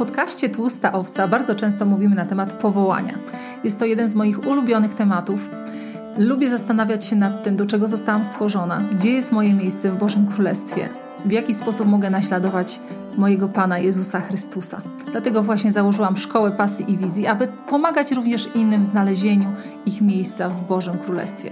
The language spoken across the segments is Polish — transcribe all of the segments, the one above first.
podcaście Tłusta Owca bardzo często mówimy na temat powołania. Jest to jeden z moich ulubionych tematów. Lubię zastanawiać się nad tym, do czego zostałam stworzona, gdzie jest moje miejsce w Bożym Królestwie, w jaki sposób mogę naśladować mojego Pana Jezusa Chrystusa. Dlatego właśnie założyłam Szkołę Pasji i Wizji, aby pomagać również innym w znalezieniu ich miejsca w Bożym Królestwie.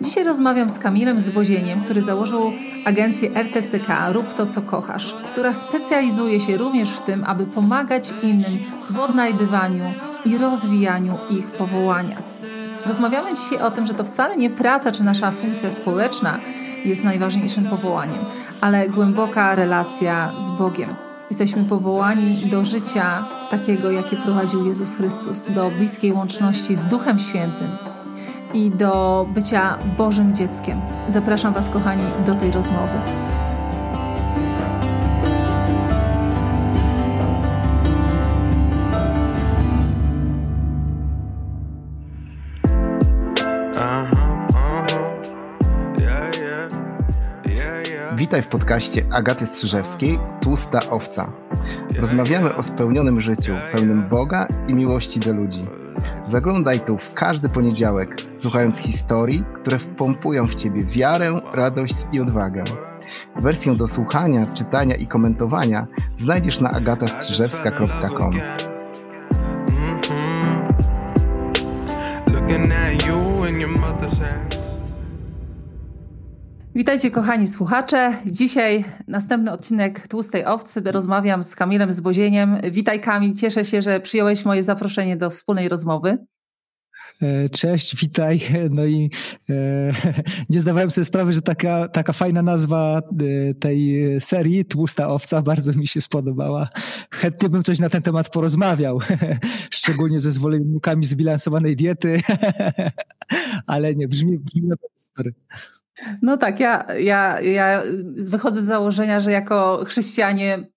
Dzisiaj rozmawiam z Kamilem Zbozieniem, który założył agencję RTCK Rób to, co kochasz, która specjalizuje się również w tym, aby pomagać innym w odnajdywaniu i rozwijaniu ich powołania. Rozmawiamy dzisiaj o tym, że to wcale nie praca czy nasza funkcja społeczna jest najważniejszym powołaniem, ale głęboka relacja z Bogiem. Jesteśmy powołani do życia takiego, jakie prowadził Jezus Chrystus, do bliskiej łączności z Duchem Świętym, i do bycia Bożym dzieckiem. Zapraszam Was, kochani, do tej rozmowy. Witaj w podcaście Agaty Strzyżewskiej Tłusta Owca. Rozmawiamy o spełnionym życiu, pełnym Boga i miłości do ludzi. Zaglądaj tu w każdy poniedziałek, słuchając historii, które wpompują w ciebie wiarę, radość i odwagę. Wersję do słuchania, czytania i komentowania znajdziesz na agatastrzyżewska.com. Witajcie kochani słuchacze. Dzisiaj następny odcinek Tłustej Owcy. Rozmawiam z Kamilem Zbozieniem. Witaj Kamil, cieszę się, że przyjąłeś moje zaproszenie do wspólnej rozmowy. E, cześć, witaj. No i e, nie zdawałem sobie sprawy, że taka, taka fajna nazwa e, tej serii, Tłusta Owca, bardzo mi się spodobała. Chętnie bym coś na ten temat porozmawiał, szczególnie ze zwolennikami zbilansowanej diety, ale nie, brzmi, brzmi naprawdę super. No tak, ja, ja, ja wychodzę z założenia, że jako chrześcijanie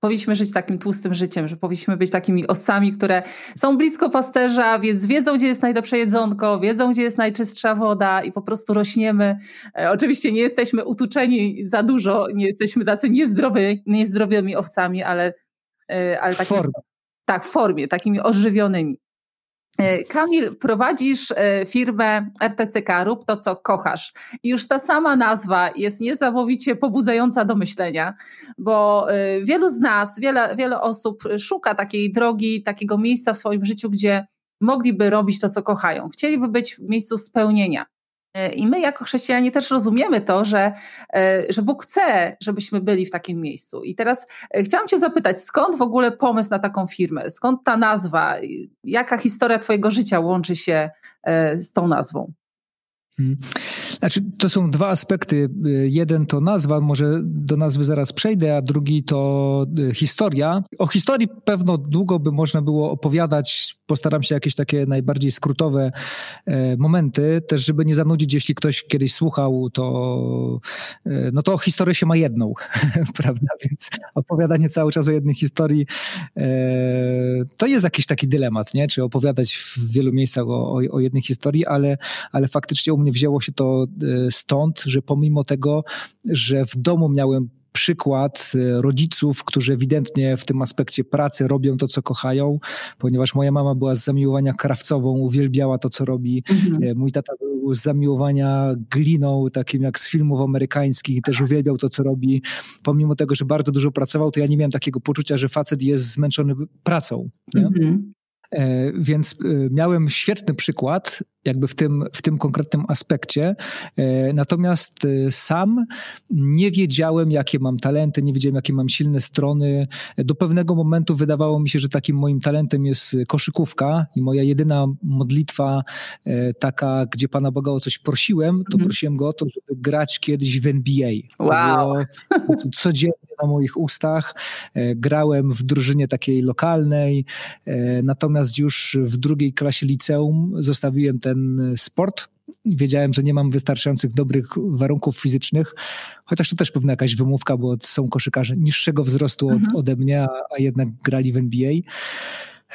powinniśmy żyć takim tłustym życiem, że powinniśmy być takimi owcami, które są blisko pasterza, więc wiedzą, gdzie jest najlepsze jedzonko, wiedzą, gdzie jest najczystsza woda i po prostu rośniemy. E, oczywiście nie jesteśmy utuczeni za dużo, nie jesteśmy tacy niezdrowy, niezdrowymi owcami, ale, e, ale takimi, tak, w formie, takimi ożywionymi. E, Kamil, prowadzisz e, firmę RTCK, rób to, co kochasz. I już ta sama nazwa jest niesamowicie pobudzająca do myślenia, bo e, wielu z nas, wiele, wiele osób szuka takiej drogi, takiego miejsca w swoim życiu, gdzie mogliby robić to, co kochają. Chcieliby być w miejscu spełnienia. E, I my jako chrześcijanie też rozumiemy to, że, e, że Bóg chce, żebyśmy byli w takim miejscu. I teraz e, chciałam Cię zapytać, skąd w ogóle pomysł na taką firmę? Skąd ta nazwa? Jaka historia Twojego życia łączy się z tą nazwą? Hmm. Znaczy, to są dwa aspekty. Jeden to nazwa, może do nazwy zaraz przejdę, a drugi to y, historia. O historii pewno długo by można było opowiadać. Postaram się jakieś takie najbardziej skrótowe e, momenty, też żeby nie zanudzić, jeśli ktoś kiedyś słuchał, to e, no to historię się ma jedną, prawda? Więc opowiadanie cały czas o jednej historii e, to jest jakiś taki dylemat, nie? Czy opowiadać w wielu miejscach o, o, o jednej historii, ale, ale faktycznie mnie wzięło się to e, stąd, że pomimo tego, że w domu miałem przykład e, rodziców, którzy ewidentnie w tym aspekcie pracy robią to, co kochają, ponieważ moja mama była z zamiłowania krawcową, uwielbiała to, co robi. Mhm. E, mój tata był z zamiłowania gliną, takim jak z filmów amerykańskich, też uwielbiał to, co robi. Pomimo tego, że bardzo dużo pracował, to ja nie miałem takiego poczucia, że facet jest zmęczony pracą. Mhm. Więc miałem świetny przykład jakby w tym, w tym konkretnym aspekcie. E, natomiast e, sam nie wiedziałem, jakie mam talenty, nie wiedziałem, jakie mam silne strony. Do pewnego momentu wydawało mi się, że takim moim talentem jest koszykówka i moja jedyna modlitwa e, taka, gdzie Pana Boga o coś prosiłem, to mhm. prosiłem Go o to, żeby grać kiedyś w NBA. Wow. To było codziennie na moich ustach. Grałem w drużynie takiej lokalnej, natomiast już w drugiej klasie liceum zostawiłem ten ten sport. Wiedziałem, że nie mam wystarczających dobrych warunków fizycznych, chociaż to też pewna jakaś wymówka, bo są koszykarze niższego wzrostu od, mhm. ode mnie, a, a jednak grali w NBA.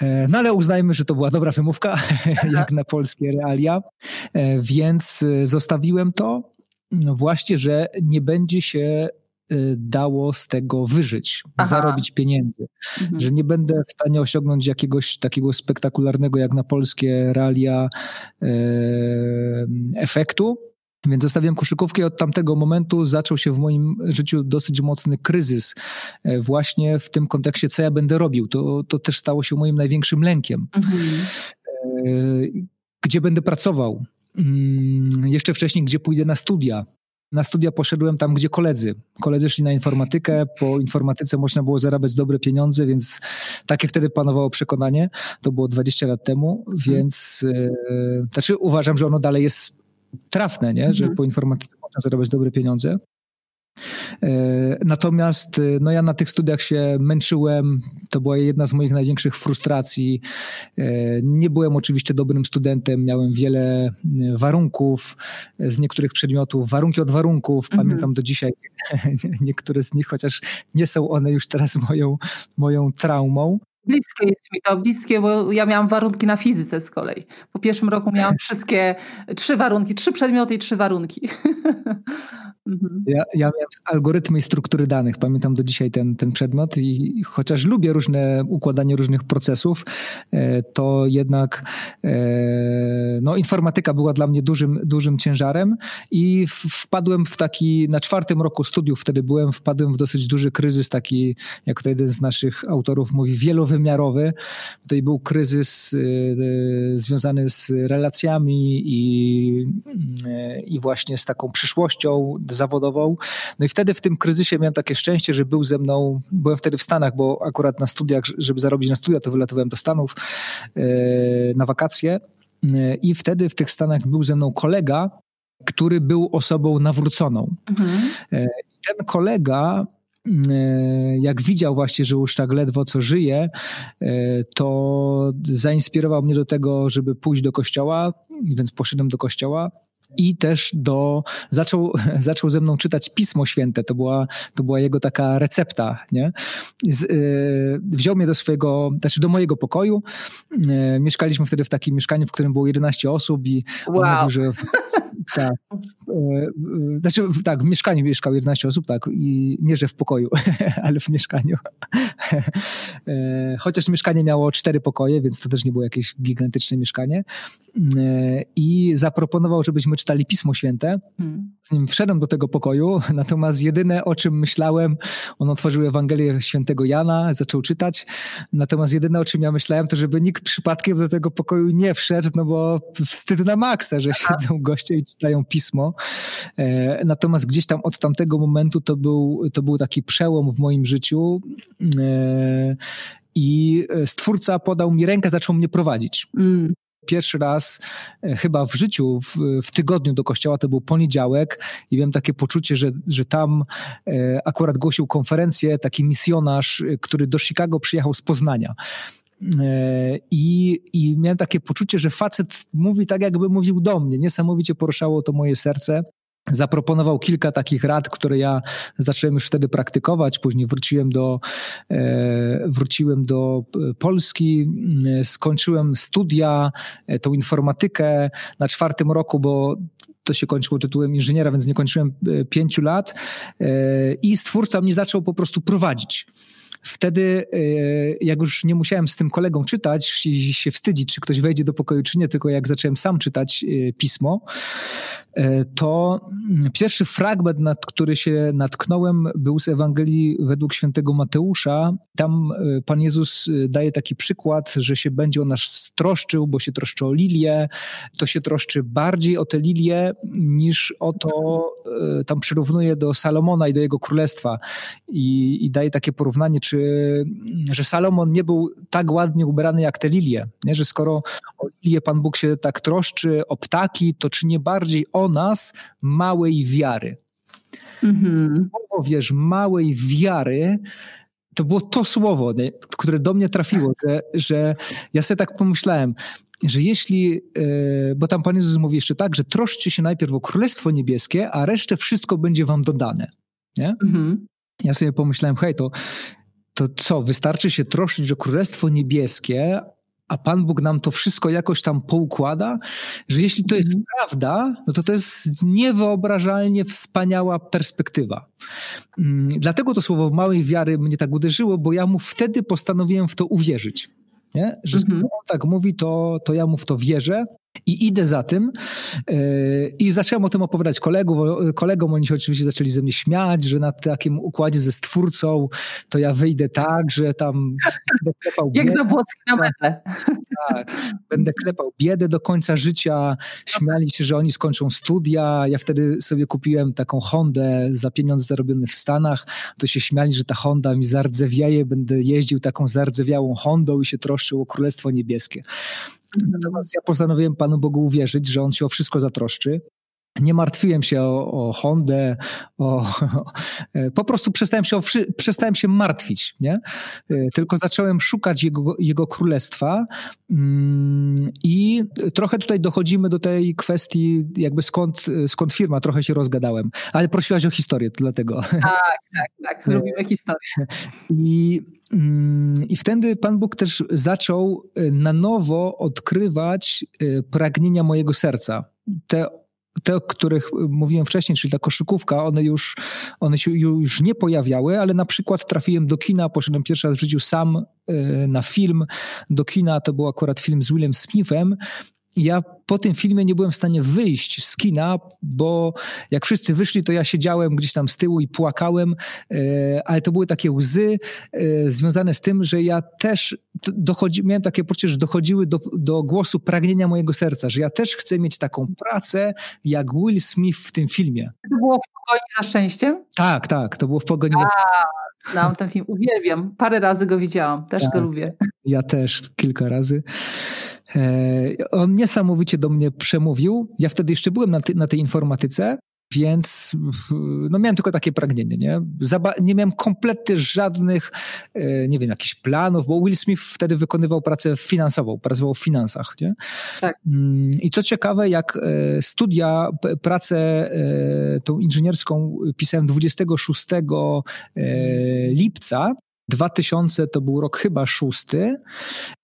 E, no ale uznajmy, że to była dobra wymówka, jak na polskie realia, e, więc e, zostawiłem to właśnie, że nie będzie się dało z tego wyżyć, Aha. zarobić pieniędzy. Mhm. Że nie będę w stanie osiągnąć jakiegoś takiego spektakularnego jak na polskie realia e, efektu, więc zostawiłem koszykówkę i od tamtego momentu zaczął się w moim życiu dosyć mocny kryzys. E, właśnie w tym kontekście, co ja będę robił. To, to też stało się moim największym lękiem. Mhm. E, gdzie będę pracował? Mm, jeszcze wcześniej, gdzie pójdę na studia. Na studia poszedłem tam, gdzie koledzy. Koledzy szli na informatykę, po informatyce można było zarabiać dobre pieniądze, więc takie wtedy panowało przekonanie. To było 20 lat temu, mhm. więc yy, znaczy uważam, że ono dalej jest trafne, nie? że mhm. po informatyce można zarabiać dobre pieniądze. E, natomiast e, no ja na tych studiach się męczyłem, to była jedna z moich największych frustracji. E, nie byłem oczywiście dobrym studentem, miałem wiele warunków z niektórych przedmiotów, warunki od warunków, mhm. pamiętam do dzisiaj niektóre z nich, chociaż nie są one już teraz moją, moją traumą. Bliskie jest mi to, bliskie, bo ja miałam warunki na fizyce z kolei. Po pierwszym roku miałam wszystkie trzy warunki, trzy przedmioty i trzy warunki. Mhm. Ja, ja miałem algorytmy i struktury danych, pamiętam do dzisiaj ten, ten przedmiot i chociaż lubię różne układanie różnych procesów, e, to jednak e, no, informatyka była dla mnie dużym, dużym ciężarem i wpadłem w taki, na czwartym roku studiów wtedy byłem, wpadłem w dosyć duży kryzys, taki, jak to jeden z naszych autorów mówi, wielowymiarowy. Tutaj był kryzys e, związany z relacjami i, i właśnie z taką przyszłością, zawodową. No i wtedy w tym kryzysie miałem takie szczęście, że był ze mną, byłem wtedy w Stanach, bo akurat na studiach, żeby zarobić na studia, to wylatowałem do Stanów na wakacje i wtedy w tych Stanach był ze mną kolega, który był osobą nawróconą. Mhm. Ten kolega jak widział właśnie, że już tak ledwo co żyje, to zainspirował mnie do tego, żeby pójść do kościoła, więc poszedłem do kościoła i też do, zaczął, zaczął ze mną czytać Pismo Święte, to była, to była jego taka recepta, nie? Z, y, wziął mnie do swojego, znaczy do mojego pokoju, y, mieszkaliśmy wtedy w takim mieszkaniu, w którym było 11 osób i wow. on mówił, że tak, znaczy tak, w mieszkaniu mieszkał 11 osób, tak, i nie, że w pokoju, ale w mieszkaniu. Chociaż mieszkanie miało cztery pokoje, więc to też nie było jakieś gigantyczne mieszkanie i zaproponował, żebyśmy czytali Pismo Święte. Hmm. Z nim wszedłem do tego pokoju, natomiast jedyne o czym myślałem, on otworzył Ewangelię Świętego Jana, zaczął czytać, natomiast jedyne o czym ja myślałem, to żeby nikt przypadkiem do tego pokoju nie wszedł, no bo wstyd na maksa, że siedzą goście i czytają Pismo. E, natomiast gdzieś tam od tamtego momentu to był, to był taki przełom w moim życiu e, i Stwórca podał mi rękę, zaczął mnie prowadzić. Mm pierwszy raz e, chyba w życiu, w, w, tygodniu do kościoła, to był poniedziałek i miałem takie poczucie, że, że tam e, akurat głosił konferencję taki misjonarz, który do Chicago przyjechał z Poznania. I, I miałem takie poczucie, że facet mówi tak, jakby mówił do mnie. Niesamowicie poruszało to moje serce zaproponował kilka takich rad, które ja zacząłem już wtedy praktykować. Później wróciłem do, e, wróciłem do e, Polski, e, skończyłem studia, tą informatykę na czwartym roku, bo to się kończyło tytułem inżyniera, więc nie kończyłem pięciu lat i stwórca mnie zaczął po prostu prowadzić. Wtedy, jak już nie musiałem z tym kolegą czytać i się wstydzić, czy ktoś wejdzie do pokoju, czy nie, tylko jak zacząłem sam czytać pismo, E, to mm, pierwszy fragment, nad który się natknąłem, był z Ewangelii według świętego Mateusza. Tam e, Pan Jezus e, daje taki przykład, że się będzie o nas stroszczył, bo się troszczy o lilię. To się troszczy bardziej o te lilie niż o to, tam przyrównuje do Salomona i do jego królestwa. I, i daje takie porównanie, czy, że Salomon nie był tak ładnie ubrany jak te lilie. Nie? Że skoro o lilię Pan Bóg się tak troszczy, o ptaki, to czy nie bardziej o nas małej wiary. Mhm. Słowo, wiesz, małej wiary, to było to słowo, nie, które do mnie trafiło, że, że ja sobie tak pomyślałem, że jeśli, e, bo tam Pan Jezus mówi jeszcze tak, że troszcie się najpierw o Królestwo Niebieskie, a resztę wszystko będzie wam dodane. Nie? Mhm. Ja sobie pomyślałem, hej, to, to co, wystarczy się troszczyć o Królestwo Niebieskie, a Pan Bóg nam to wszystko jakoś tam poukłada, że jeśli to jest mhm. prawda, no to to jest niewyobrażalnie wspaniała perspektywa. Mm, dlatego to słowo małej wiary mnie tak uderzyło, bo ja mu wtedy postanowiłem w to uwierzyć. Nie? Że mhm. on tak mówi, to, to ja mu w to wierzę i idę za tym. Yy, I zacząłem o tym opowiadać kolegów, kolegom. Oni się oczywiście zaczęli ze mnie śmiać, że na takim układzie ze stwórcą to ja wyjdę tak, że tam będę klepał Jak Zabłocki na metę. Tak, będę klepał biedę do końca życia. Śmiali się, że oni skończą studia. Ja wtedy sobie kupiłem taką Hondę za pieniądze zarobione w Stanach. To się śmiali, że ta Honda mi zardzewieje. Będę jeździł taką zardzewiałą Hondą i się troszczył o Królestwo Niebieskie. Natomiast ja postanowiłem Panu Bogu uwierzyć, że On się o wszystko zatroszczy. Nie martwiłem się o, o Hondę, o, po prostu przestałem się, o, przestałem się martwić, nie? tylko zacząłem szukać Jego, jego królestwa mm, i trochę tutaj dochodzimy do tej kwestii jakby skąd, skąd firma, trochę się rozgadałem, ale prosiłaś o historię, to dlatego. Tak, tak, tak, lubimy historię. I I wtedy Pan Bóg też zaczął y, na nowo odkrywać y, pragnienia mojego serca. Te, te, o których mówiłem wcześniej, czyli ta koszykówka, one już, one się już nie pojawiały, ale na przykład trafiłem do kina, poszedłem pierwszy raz w życiu sam y, na film do kina, to był akurat film z Willem Smithem ja po tym filmie nie byłem w stanie wyjść z kina, bo jak wszyscy wyszli, to ja siedziałem gdzieś tam z tyłu i płakałem, e, ale to były takie łzy e, związane z tym, że ja też dochodzi, miałem takie poczucie, że dochodziły do, do głosu pragnienia mojego serca, że ja też chcę mieć taką pracę jak Will Smith w tym filmie. To było w Pogoni za szczęściem? Tak, tak, to było w Pogoni A. za szczęściem. Znam ten film, uwielbiam. Parę razy go widziałam, też tak, go lubię. Ja też kilka razy. E, on niesamowicie do mnie przemówił. Ja wtedy jeszcze byłem na, ty, na tej informatyce, więc no miałem tylko takie pragnienie, nie? Zaba nie miałem kompletnie żadnych, e, nie wiem, jakichś planów, bo Will Smith wtedy wykonywał pracę finansową, pracował w finansach, nie? Tak. Mm, I co ciekawe, jak e, studia, pracę tą inżynierską pisałem 26 lipca, 2000 to był rok chyba szósty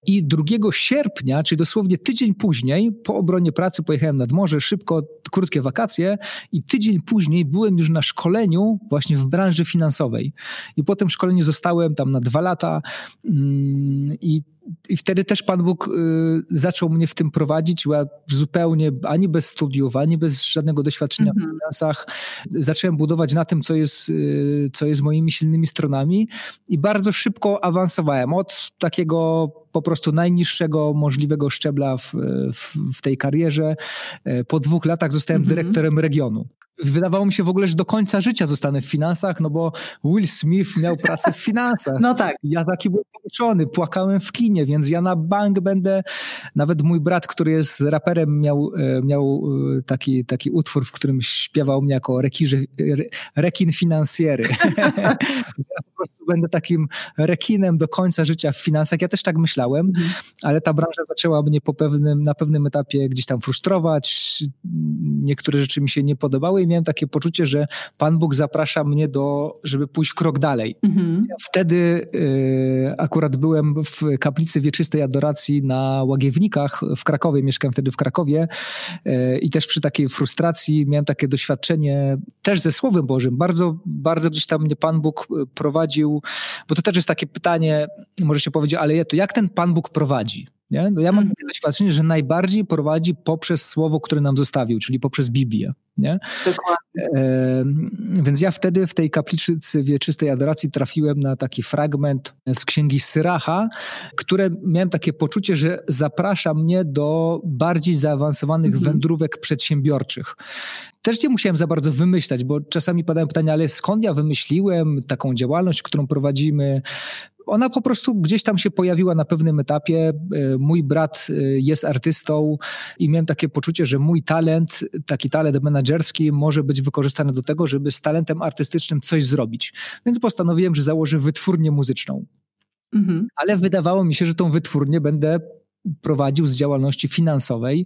i 2 sierpnia, czyli dosłownie tydzień później, po obronie pracy pojechałem nad morze, szybko, krótkie wakacje i tydzień później byłem już na szkoleniu właśnie w branży finansowej. I po tym szkoleniu zostałem tam na dwa lata mm, i i wtedy też Pan Bóg y, zaczął mnie w tym prowadzić. Ja zupełnie ani bez studiów, ani bez żadnego doświadczenia mm -hmm. w finansach zacząłem budować na tym, co jest, y, co jest moimi silnymi stronami i bardzo szybko awansowałem od takiego po prostu najniższego możliwego szczebla w, w, w tej karierze. E, po dwóch latach zostałem -hmm. dyrektorem regionu wydawało mi się w ogóle, że do końca życia zostanę w finansach, no bo Will Smith miał pracę w finansach. No tak. Ja taki byłem poruszony, płakałem w kinie, więc ja na bank będę, nawet mój brat, który jest raperem, miał, e, miał e, taki, taki utwór, w którym śpiewał mnie jako rekirze, rekin finansjery. ja po prostu będę takim rekinem do końca życia w finansach. Ja też tak myślałem, mhm. ale ta branża zaczęła mnie po pewnym, na pewnym etapie gdzieś tam frustrować. Niektóre rzeczy mi się nie podobały i miałem takie poczucie, że Pan Bóg zaprasza mnie do, żeby pójść krok dalej. Mhm. Wtedy y, akurat byłem w kaplicy wieczystej adoracji na Łagiewnikach w Krakowie, mieszkałem wtedy w Krakowie y, i też przy takiej frustracji miałem takie doświadczenie też ze Słowem Bożym. Bardzo, bardzo gdzieś tam mnie Pan Bóg prowadził, bo to też jest takie pytanie, możecie powiedzieć, ale to jak ten Pan Bóg prowadzi? Nie? No ja mam mhm. takie doświadczenie, że najbardziej prowadzi poprzez słowo, które nam zostawił, czyli poprzez Biblię. Nie? E, więc ja wtedy w tej kaplicy wieczystej adoracji trafiłem na taki fragment z księgi Syracha, które miałem takie poczucie, że zaprasza mnie do bardziej zaawansowanych mhm. wędrówek przedsiębiorczych. Też nie musiałem za bardzo wymyślać, bo czasami padają pytania, ale skąd ja wymyśliłem taką działalność, którą prowadzimy? Ona po prostu gdzieś tam się pojawiła na pewnym etapie. E, mój brat e, jest artystą i miałem takie poczucie, że mój talent, taki talent menedżerski może być wykorzystany do tego, żeby z talentem artystycznym coś zrobić. Więc postanowiłem, że założę wytwórnię muzyczną. Mhm. Ale wydawało mi się, że tą wytwórnię będę prowadził z działalności finansowej,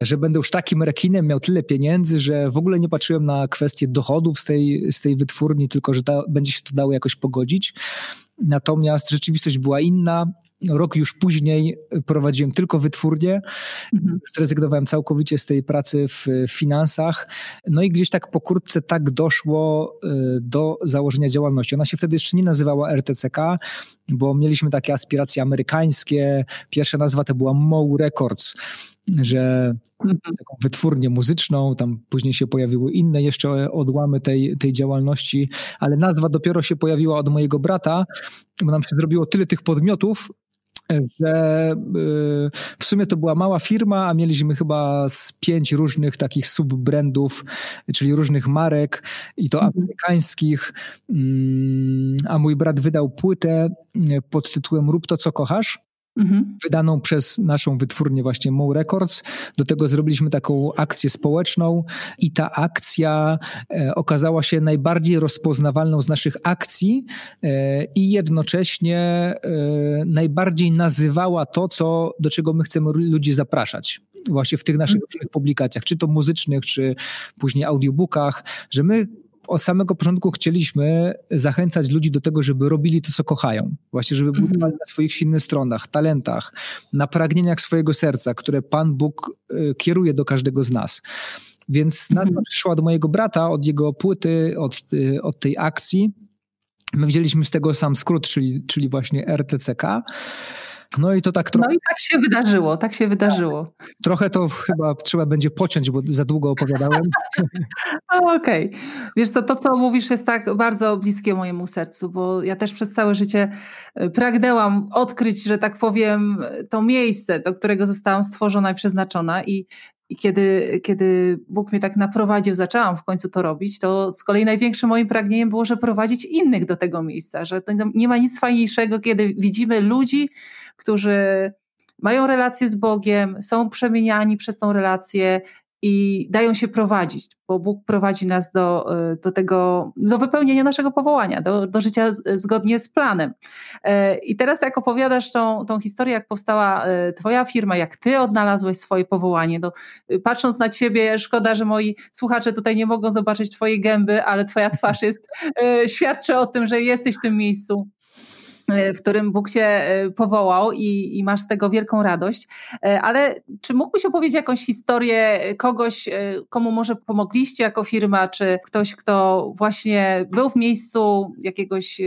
że będę już takim rekinem, miał tyle pieniędzy, że w ogóle nie patrzyłem na kwestie dochodów z tej, z tej wytwórni, tylko że ta, będzie się to dało jakoś pogodzić. Natomiast rzeczywistość była inna. Rok już później prowadziłem tylko wytwórnię. Mhm. Zrezygnowałem całkowicie z tej pracy w finansach. No i gdzieś tak pokrótce tak doszło y, do założenia działalności. Ona się wtedy jeszcze nie nazywała RTCK, bo mieliśmy takie aspiracje amerykańskie. Pierwsza nazwa to była Mow Records że mhm. taką wytwórnię muzyczną, tam później się pojawiły inne jeszcze odłamy tej, tej działalności, ale nazwa dopiero się pojawiła od mojego brata, bo nam się zrobiło tyle tych podmiotów, że y, w sumie to była mała firma, a mieliśmy chyba z pięć różnych takich subbrandów, czyli różnych marek i to mhm. amerykańskich, mm, a mój brat wydał płytę pod tytułem Rób to, co kochasz. Mhm. Wydaną przez naszą wytwórnię właśnie Mow Records. Do tego zrobiliśmy taką akcję społeczną i ta akcja e, okazała się najbardziej rozpoznawalną z naszych akcji e, i jednocześnie e, najbardziej nazywała to, co, do czego my chcemy ludzi zapraszać właśnie w tych naszych mhm. różnych publikacjach, czy to muzycznych, czy później audiobookach, że my od samego początku chcieliśmy zachęcać ludzi do tego, żeby robili to, co kochają. Właśnie, żeby mhm. budowali na swoich silnych stronach, talentach, na pragnieniach swojego serca, które Pan Bóg y, kieruje do każdego z nas. Więc nazwa mhm. przyszła do mojego brata od jego płyty, od, y, od tej akcji. My wzięliśmy z tego sam skrót, czyli, czyli właśnie RTCK. No i to tak trochę. No i tak się wydarzyło, tak się wydarzyło. Trochę to chyba trzeba będzie pociąć, bo za długo opowiadałem. Okej. Okay. Wiesz co, to co mówisz jest tak bardzo bliskie mojemu sercu, bo ja też przez całe życie e, pragnęłam odkryć, że tak powiem, to miejsce, do którego zostałam stworzona i przeznaczona i i kiedy, kiedy Bóg mnie tak naprowadził, zaczęłam w końcu to robić, to z kolei największym moim pragnieniem było, że prowadzić innych do tego miejsca, że nie ma nic fajniejszego, kiedy widzimy ludzi, którzy mają relację z Bogiem, są przemieniani przez tą relację i dają się prowadzić, bo Bóg prowadzi nas do, y, do tego, do wypełnienia naszego powołania, do, do życia z, zgodnie z planem. E, I teraz jak opowiadasz tą, tą historię, jak powstała e, twoja firma, jak ty odnalazłeś swoje powołanie, to y, patrząc na ciebie, szkoda, że moi słuchacze tutaj nie mogą zobaczyć twojej gęby, ale twoja twarz jest, e, świadczy o tym, że jesteś w tym miejscu w którym Bóg się e, powołał i, i, masz z tego wielką radość. E, ale czy mógłbyś opowiedzieć jakąś historię kogoś, e, komu może pomogliście jako firma, czy ktoś, kto właśnie był w miejscu jakiegoś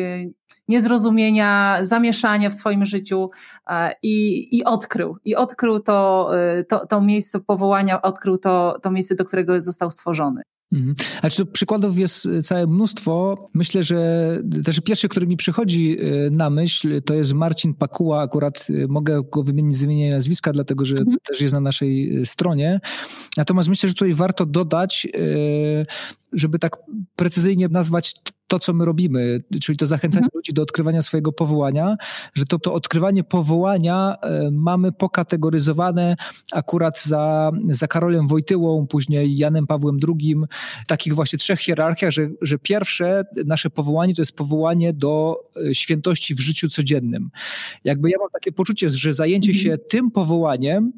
niezrozumienia, zamieszania w swoim życiu i, i odkrył. I odkrył to, to, to miejsce powołania, odkrył to, to miejsce, do którego został stworzony. Mhm. Znaczy, przykładów jest y, całe mnóstwo. Myślę, że też pierwszy, który mi przychodzi y, na myśl, to jest Marcin Pakuła. Akurat y, mogę go wymienić z imienia nazwiska, dlatego że mhm. też jest na naszej stronie. Natomiast myślę, że tutaj warto dodać, żeby tak precyzyjnie nazwać to, co my robimy, czyli to zachęcanie mhm. ludzi do odkrywania swojego powołania, że to, to odkrywanie powołania e, mamy pokategoryzowane akurat za, za Karolem Wojtyłą, później Janem Pawłem II, takich właśnie trzech hierarchiach, że, że pierwsze nasze powołanie to jest powołanie do e, świętości w życiu codziennym. Jakby ja mam takie poczucie, że zajęcie mhm. się tym powołaniem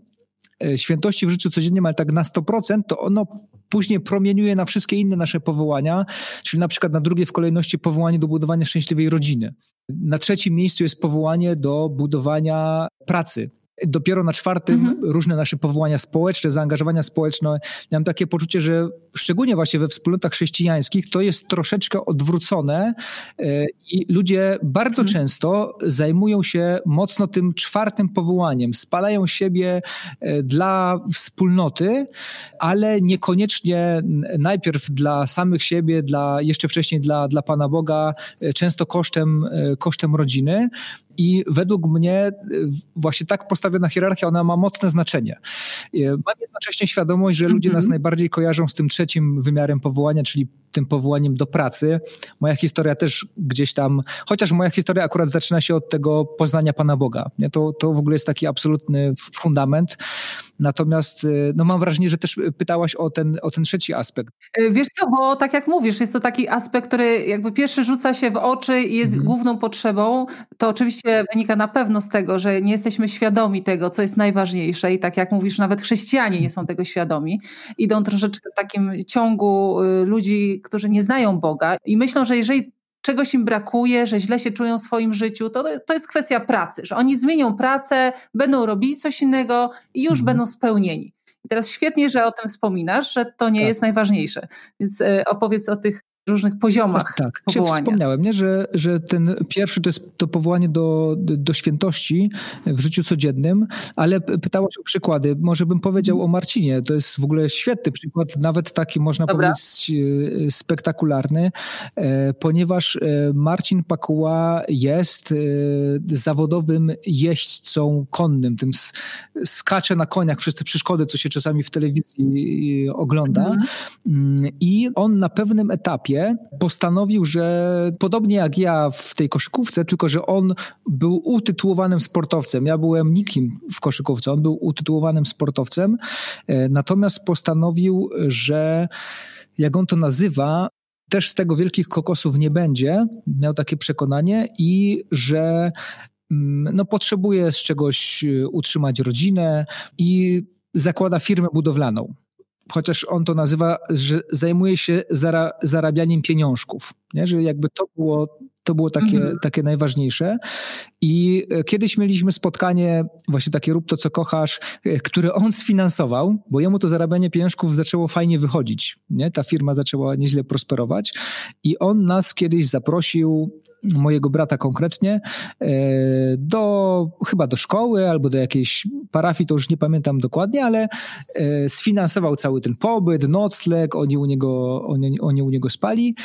świętości w życiu codziennym, ale tak na 100%, to ono później promieniuje na wszystkie inne nasze powołania, czyli na przykład na drugie w kolejności powołanie do budowania szczęśliwej rodziny. Na trzecim miejscu jest powołanie do budowania pracy, Dopiero na czwartym mhm. różne nasze powołania społeczne, zaangażowania społeczne. Mam takie poczucie, że szczególnie właśnie we wspólnotach chrześcijańskich to jest troszeczkę odwrócone e, i ludzie bardzo mhm. często zajmują się mocno tym czwartym powołaniem. Spalają siebie e, dla wspólnoty, ale niekoniecznie najpierw dla samych siebie, dla, jeszcze wcześniej dla, dla Pana Boga, e, często kosztem, kosztem rodziny. I według mnie właśnie tak postawiona hierarchia, ona ma mocne znaczenie. Mam jednocześnie świadomość, że ludzie nas mhm. najbardziej kojarzą z tym trzecim wymiarem powołania, czyli tym powołaniem do pracy. Moja historia też gdzieś tam, chociaż moja historia akurat zaczyna się od tego poznania Pana Boga. Nie? To, to w ogóle jest taki absolutny fundament. Natomiast y, no mam wrażenie, że też pytałaś o ten, o ten trzeci aspekt. Y, wiesz co, bo tak jak mówisz, jest to taki aspekt, który jakby pierwszy rzuca się w oczy i jest mhm. główną potrzebą. To oczywiście wynika na pewno z tego, że nie jesteśmy świadomi tego, co jest najważniejsze i tak jak mówisz, nawet chrześcijanie nie są tego świadomi. Idą troszeczkę w takim ciągu y, ludzi, którzy nie znają Boga i myślą, że jeżeli czegoś im brakuje, że źle się czują w swoim życiu, to, to jest kwestia pracy, że oni zmienią pracę, będą robili coś innego i już mhm. będą spełnieni. I teraz świetnie, że o tym wspominasz, że to nie tak. jest najważniejsze. Więc e, opowiedz o tych różnych poziomach tak, tak. powołania. wspomniałem, nie? Że, że ten pierwszy to jest to powołanie do, do świętości w życiu codziennym, ale pytałaś o przykłady. Może bym powiedział o Marcinie. To jest w ogóle świetny przykład, nawet taki można Dobra. powiedzieć e, spektakularny, e, ponieważ e, Marcin Pakuła jest zawodowym jeźdźcą konnym, tym skacze na koniach przez te przeszkody, co się czasami w telewizji ogląda. Mhm. Mm, I on na pewnym etapie postanowił, że podobnie jak ja w tej koszykówce, tylko że on był utytułowanym sportowcem. Ja byłem nikim w koszykówce, on był utytułowanym sportowcem, e, natomiast postanowił, że jak on to nazywa, też z tego wielkich kokosów nie będzie, miał takie przekonanie i że mm, no, potrzebuje z czegoś e, utrzymać rodzinę i zakłada firmę budowlaną chociaż on to nazywa, że zajmuje się zara, zarabianiem pieniążków, nie? że jakby to było, to było takie, mhm. takie najważniejsze. I e, kiedyś mieliśmy spotkanie, właśnie takie rób to, co kochasz, e, które on sfinansował, bo jemu to zarabianie pieniążków zaczęło fajnie wychodzić. Nie? Ta firma zaczęła nieźle prosperować i on nas kiedyś zaprosił mojego brata konkretnie, e, do chyba do szkoły albo do jakiejś parafii, to już nie pamiętam dokładnie, ale e, sfinansował cały ten pobyt, nocleg, oni u niego, oni, oni u niego spali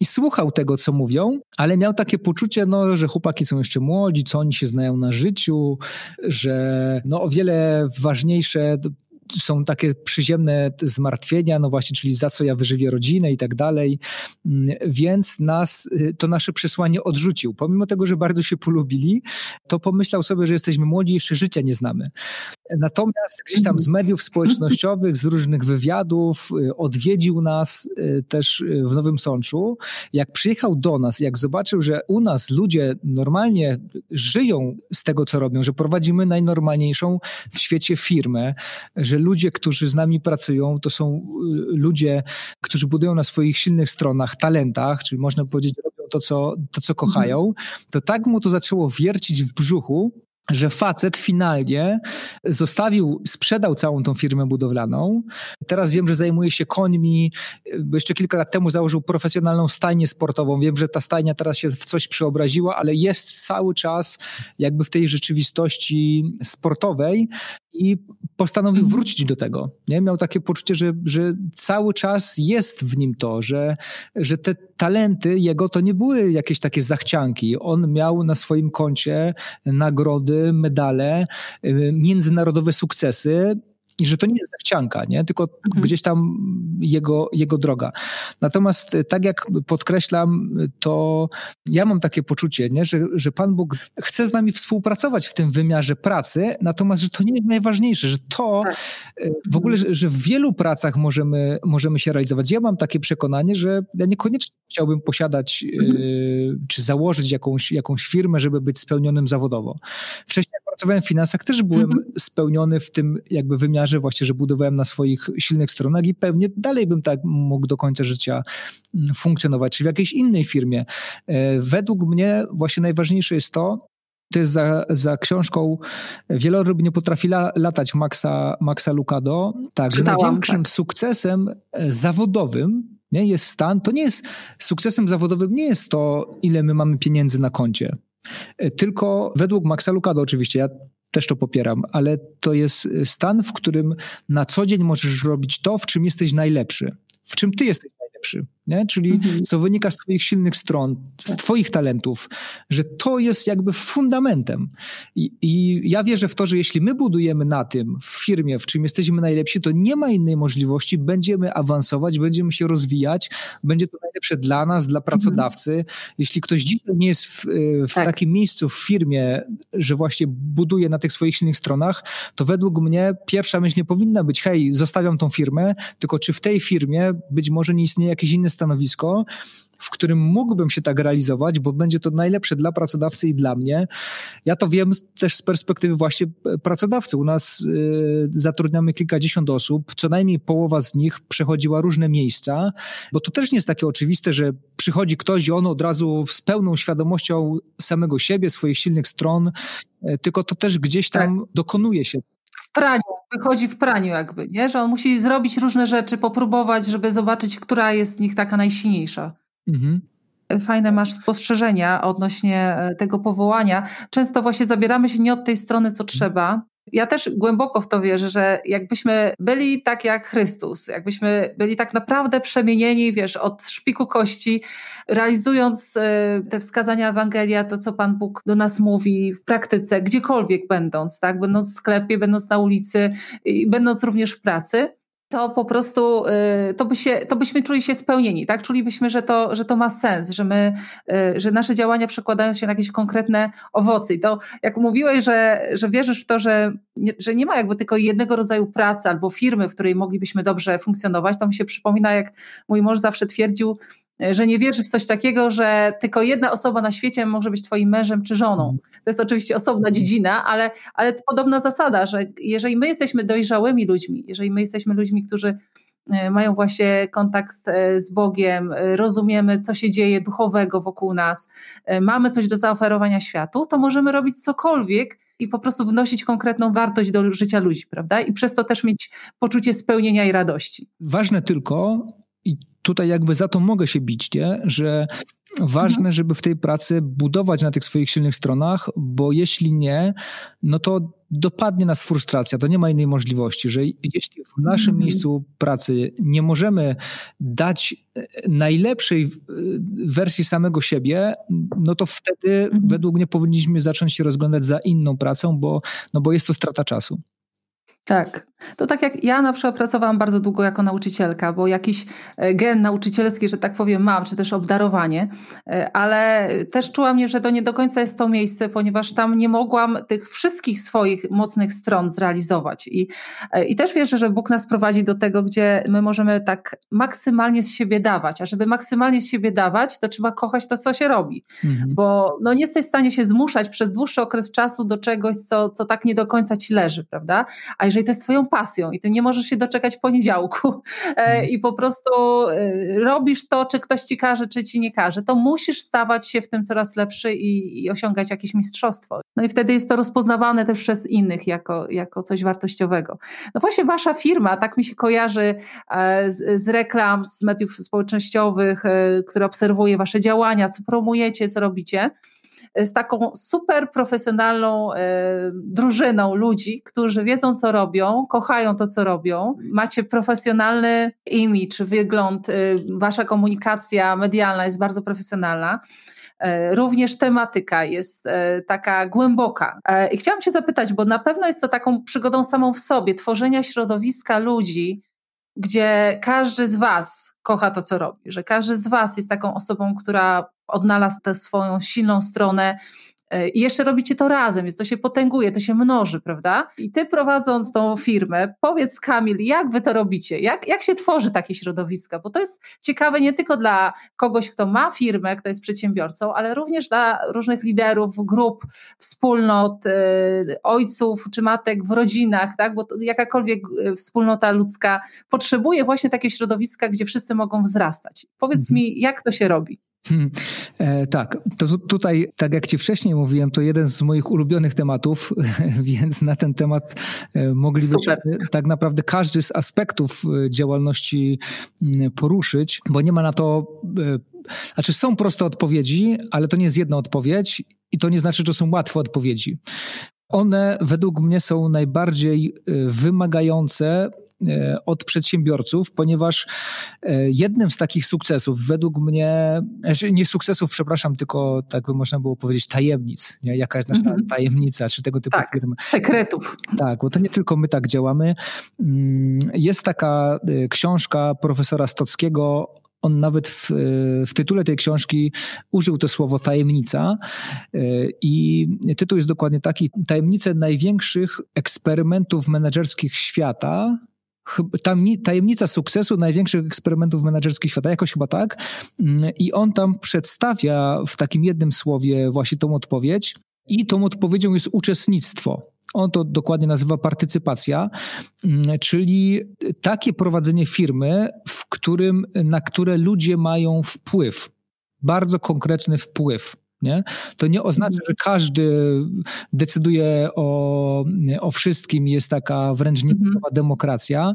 i słuchał tego, co mówią, ale miał takie poczucie, no, że chłopaki są jeszcze młodzi, co oni się znają na życiu, że no, o wiele ważniejsze są takie przyziemne zmartwienia, no właśnie, czyli za co ja wyżywię rodzinę i tak dalej. Mm, więc nas, y, to nasze przesłanie odrzucił. Pomimo tego, że bardzo się polubili, to pomyślał sobie, że jesteśmy młodzi, jeszcze życia nie znamy. Natomiast gdzieś tam z mediów społecznościowych, z różnych wywiadów y, odwiedził nas y, też w Nowym Sączu. Jak przyjechał do nas, jak zobaczył, że u nas ludzie normalnie żyją z tego, co robią, że prowadzimy najnormalniejszą w świecie firmę, że ludzie, którzy z nami pracują, to są y, ludzie, którzy budują na swoich silnych stronach, talentach, czyli można powiedzieć, robią to, co, to, co kochają, to tak mu to zaczęło wiercić w brzuchu, że facet finalnie zostawił, sprzedał całą tą firmę budowlaną. Teraz wiem, że zajmuje się końmi, bo jeszcze kilka lat temu założył profesjonalną stajnię sportową. Wiem, że ta stajnia teraz się w coś przeobraziła, ale jest cały czas jakby w tej rzeczywistości sportowej i postanowił mhm. wrócić do tego. Nie? Miał takie poczucie, że, że cały czas jest w nim to, że, że te talenty jego to nie były jakieś takie zachcianki. On miał na swoim koncie nagrody, medale, y, międzynarodowe sukcesy i że to nie jest zachcianka, nie? tylko mhm. gdzieś tam jego, jego droga. Natomiast e, tak jak podkreślam, to ja mam takie poczucie, nie? Że, że Pan Bóg chce z nami współpracować w tym wymiarze pracy, natomiast że to nie jest najważniejsze, że to tak. E, w ogóle, że, że, w wielu pracach możemy, możemy się realizować. Ja mam takie przekonanie, że ja niekoniecznie chciałbym posiadać mhm. y, czy założyć jakąś, jakąś firmę, żeby być spełnionym zawodowo. Wcześniej pracowałem w finansach, też byłem mhm. spełniony w tym jakby wymiarze właśnie, że budowałem na swoich silnych stronach i pewnie dalej bym tak mógł do końca życia mm, funkcjonować, czy w jakiejś innej firmie. E, według mnie właśnie najważniejsze jest to, to jest za, za książką Wieloryb nie potrafi la, latać Maxa, Maxa Lucado. Tak, Czytałam, że największym tak. sukcesem e, zawodowym nie, jest stan, to nie jest sukcesem zawodowym, nie jest to, ile my mamy pieniędzy na koncie. E, tylko według Maxa Lucado oczywiście, ja też to popieram, ale to jest stan, w którym na co dzień możesz robić to, w czym jesteś najlepszy, w czym ty jesteś najlepszy nie? czyli mhm. co wynika z Twoich silnych stron, z tak. Twoich talentów, że to jest jakby fundamentem. I, I, ja wierzę w to, że jeśli my budujemy na tym w firmie, w czym jesteśmy najlepsi, to nie ma innej możliwości, będziemy awansować, będziemy się rozwijać, będzie to najlepsze dla nas, dla pracodawcy. Mhm. Jeśli ktoś dzisiaj nie jest w, w tak. takim miejscu w firmie, że właśnie buduje na tych swoich silnych stronach, to według mnie pierwsza myśl nie powinna być, hej, zostawiam tą firmę, tylko czy w tej firmie być może nie istnieje jakieś inne stanowisko, w którym mógłbym się tak realizować, bo będzie to najlepsze dla pracodawcy i dla mnie. Ja to wiem też z perspektywy właśnie pracodawcy. U nas y, zatrudniamy kilkadziesiąt osób, co najmniej połowa z nich przechodziła różne miejsca, bo to też nie jest takie oczywiste, że przychodzi ktoś i on od razu z pełną świadomością samego siebie, swoich silnych stron, y, tylko to też gdzieś tam tak. dokonuje się praniu, wychodzi w praniu jakby, nie? Że on musi zrobić różne rzeczy, popróbować, żeby zobaczyć, która jest z nich taka najsilniejsza. Mhm. Fajne masz spostrzeżenia odnośnie e, tego powołania. Często właśnie zabieramy się nie od tej strony, co trzeba. Ja też głęboko w to wierzę, że jakbyśmy byli tak jak Chrystus, jakbyśmy byli tak naprawdę przemienieni, wiesz, od szpiku kości, realizując e, te wskazania Ewangelia, to co Pan Bóg do nas mówi w praktyce, gdziekolwiek będąc, tak, będąc w sklepie, będąc na ulicy i będąc również w pracy, to po prostu y, to, by się, to byśmy czuli się spełnieni, tak? Czulibyśmy, że to, że to ma sens, że my, y, że nasze działania przekładają się na jakieś konkretne owoce. I to, jak mówiłeś, że, że wierzysz w to, że że nie ma jakby tylko jednego rodzaju pracy albo firmy, w której moglibyśmy dobrze funkcjonować, to mi się przypomina, jak mój mąż zawsze twierdził, że nie wierzy w coś takiego, że tylko jedna osoba na świecie może być twoim mężem czy żoną. Mm. To jest oczywiście osobna dziedzina, ale, ale podobna zasada, że jeżeli my jesteśmy dojrzałymi ludźmi, jeżeli my jesteśmy ludźmi, którzy e, mają właśnie kontakt e, z Bogiem, rozumiemy, co się dzieje duchowego wokół nas, mamy coś do zaoferowania światu, to możemy robić cokolwiek i po prostu wnosić konkretną wartość do życia ludzi, prawda? I przez to też mieć poczucie spełnienia i radości. Ważne tylko, i tutaj jakby za to mogę się bić, nie? że ważne, mhm. żeby w tej pracy budować na tych swoich silnych stronach, bo jeśli nie, no to dopadnie nas frustracja, to nie ma innej możliwości, że jeśli w naszym mhm. miejscu pracy nie możemy dać e, najlepszej e, wersji samego siebie, no to wtedy mhm. według mnie powinniśmy zacząć się rozglądać za inną pracą, bo, no bo jest to strata czasu. Tak. To tak jak ja na przykład pracowałam bardzo długo jako nauczycielka, bo jakiś e, gen nauczycielski, że tak powiem, mam, czy też obdarowanie, e, ale też czułam, że to nie do końca jest to miejsce, ponieważ tam nie mogłam tych wszystkich swoich mocnych stron zrealizować. I, e, i też wierzę, że Bóg nas prowadzi do tego, gdzie my możemy tak maksymalnie z siebie dawać, a żeby maksymalnie z siebie dawać, to trzeba kochać to, co się robi, mhm. bo no, nie jesteś w stanie się zmuszać przez dłuższy okres czasu do czegoś, co, co tak nie do końca ci leży, prawda? A jeżeli to jest twoją pasją i ty nie możesz się doczekać poniedziałku e, mhm. i po prostu e, robisz to, czy ktoś ci każe, czy ci nie każe, to musisz stawać się w tym coraz lepszy i, i osiągać jakieś mistrzostwo. No i wtedy jest to rozpoznawane też przez innych jako, jako coś wartościowego. No właśnie wasza firma, tak mi się kojarzy e, z, z reklam, z mediów społecznościowych, które obserwuje wasze działania, co promujecie, co robicie z taką super profesjonalną e, drużyną ludzi, którzy wiedzą, co robią, kochają to, co robią. Macie profesjonalny image, wygląd, e, wasza komunikacja medialna jest bardzo profesjonalna. E, również tematyka jest taka głęboka. I chciałam się zapytać, bo na pewno jest to taką przygodą samą w sobie, tworzenia środowiska ludzi, gdzie każdy z Was kocha to, co robi, że każdy z Was jest taką osobą, która odnalazł tę swoją silną stronę E, I jeszcze robicie to razem, więc to się potęguje, to się mnoży, prawda? I ty prowadząc tą firmę, powiedz Kamil, jak wy to robicie? Jak, jak się tworzy takie środowiska? Bo to jest ciekawe nie tylko dla kogoś, kto ma firmę, kto jest przedsiębiorcą, ale również dla różnych liderów, grup, wspólnot, yy, ojców czy matek w rodzinach, tak? Bo jakakolwiek e, wspólnota ludzka potrzebuje właśnie takie środowiska, gdzie wszyscy mogą wzrastać. Powiedz mhm. mi, jak to się robi? Hmm, e, tak, to tutaj, tak jak Ci wcześniej mówiłem, to jeden z moich ulubionych tematów, więc na ten temat e, moglibyśmy tak naprawdę każdy z aspektów e, działalności mm, poruszyć, bo nie ma na to, e, znaczy są proste odpowiedzi, ale to nie jest jedna odpowiedź i to nie znaczy, że są łatwe odpowiedzi. One według mnie są najbardziej wymagające E, od przedsiębiorców, ponieważ e, jednym z takich sukcesów, według mnie, znaczy nie sukcesów, przepraszam, tylko tak by można było powiedzieć tajemnic, nie? jaka jest nasza mhm. tajemnica, czy tego typu tak, firmy. sekretów. Tak, bo to nie tylko my tak działamy. Mm, jest taka e, książka profesora Stockiego on nawet w, w, tytule tej książki użył to słowo tajemnica i tytuł jest dokładnie taki: Tajemnice największych eksperymentów menedżerskich świata tajemnica sukcesu największych eksperymentów menedżerskich świata, jakoś chyba tak. Mm, I on tam przedstawia w takim jednym słowie właśnie tą odpowiedź. I tą odpowiedzią jest uczestnictwo. On to dokładnie nazywa partycypacja, mm, czyli takie prowadzenie firmy, w którym, na które ludzie mają wpływ, bardzo konkretny wpływ. Nie? To nie oznacza, że każdy decyduje o, o wszystkim, jest taka wręcz mhm. niezdrowa demokracja,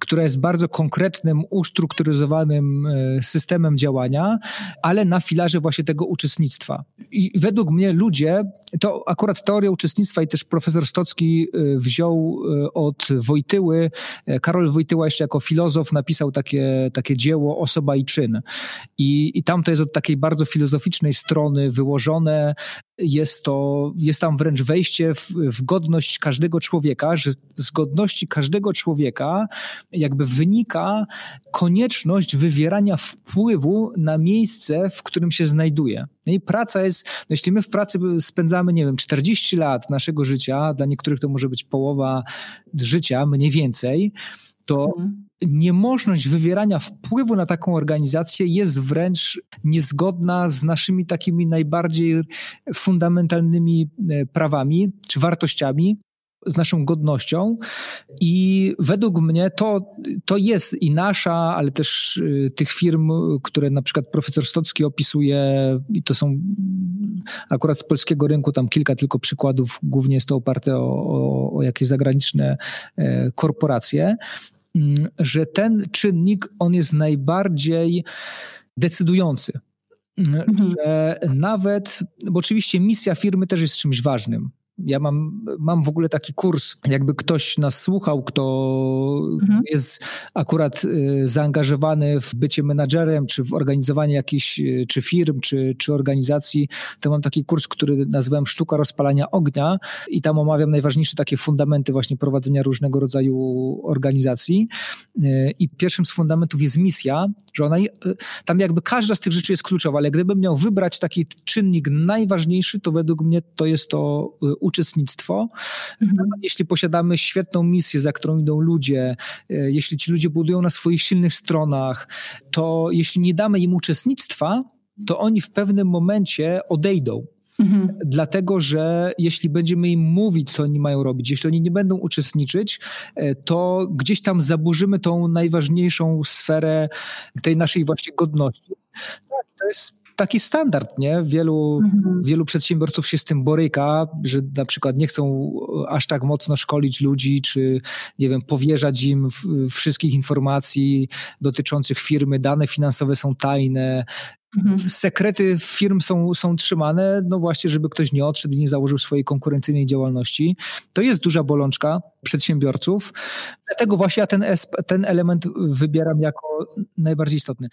która jest bardzo konkretnym, ustrukturyzowanym e, systemem działania, ale na filarze właśnie tego uczestnictwa. I według mnie ludzie, to akurat teoria uczestnictwa i też profesor Stocki e, wziął e, od Wojtyły, Karol Wojtyła jeszcze jako filozof napisał takie, takie dzieło Osoba i czyn. I, I tam to jest od takiej bardzo filozoficznej strony wyłożone. Jest, to, jest tam wręcz wejście w, w godność każdego człowieka, że z godności każdego człowieka jakby wynika konieczność wywierania wpływu na miejsce, w którym się znajduje. No I praca jest, no jeśli my w pracy spędzamy, nie wiem, 40 lat naszego życia, dla niektórych to może być połowa życia, mniej więcej, to mhm niemożność wywierania wpływu na taką organizację jest wręcz niezgodna z naszymi takimi najbardziej fundamentalnymi e, prawami czy wartościami, z naszą godnością. I według mnie to, to jest i nasza, ale też y, tych firm, które na przykład profesor Stocki opisuje i to są akurat z polskiego rynku tam kilka tylko przykładów, głównie jest to oparte o, o, o jakieś zagraniczne e, korporacje, że ten czynnik, on jest najbardziej decydujący. Mm, mhm. Że nawet, bo oczywiście misja firmy też jest czymś ważnym. Ja mam, mam w ogóle taki kurs, jakby ktoś nas słuchał, kto mhm. jest akurat y, zaangażowany w bycie menadżerem, czy w organizowanie jakichś, y, czy firm, czy, czy organizacji, to mam taki kurs, który nazywam Sztuka rozpalania ognia i tam omawiam najważniejsze takie fundamenty właśnie prowadzenia różnego rodzaju organizacji. Y, I pierwszym z fundamentów jest misja, że ona, tam jakby każda z tych rzeczy jest kluczowa, ale gdybym miał wybrać taki czynnik najważniejszy, to według mnie to jest to uczestnictwo. Mhm. Jeśli posiadamy świetną misję, za którą idą ludzie, e, jeśli ci ludzie budują na swoich silnych stronach, to jeśli nie damy im uczestnictwa, to oni w pewnym momencie odejdą. Mhm. Dlatego, że jeśli będziemy im mówić, co oni mają robić, jeśli oni nie będą uczestniczyć, e, to gdzieś tam zaburzymy tą najważniejszą sferę tej naszej właśnie godności. Tak, to jest taki standard, nie? Wielu, mhm. wielu przedsiębiorców się z tym boryka, że na przykład nie chcą aż tak mocno szkolić ludzi, czy nie wiem, powierzać im wszystkich informacji dotyczących firmy, dane finansowe są tajne, Mhm. Sekrety firm są, są trzymane, no właśnie, żeby ktoś nie odszedł i nie założył swojej konkurencyjnej działalności. To jest duża bolączka przedsiębiorców. Dlatego właśnie ja ten, ten element wybieram jako najbardziej istotny.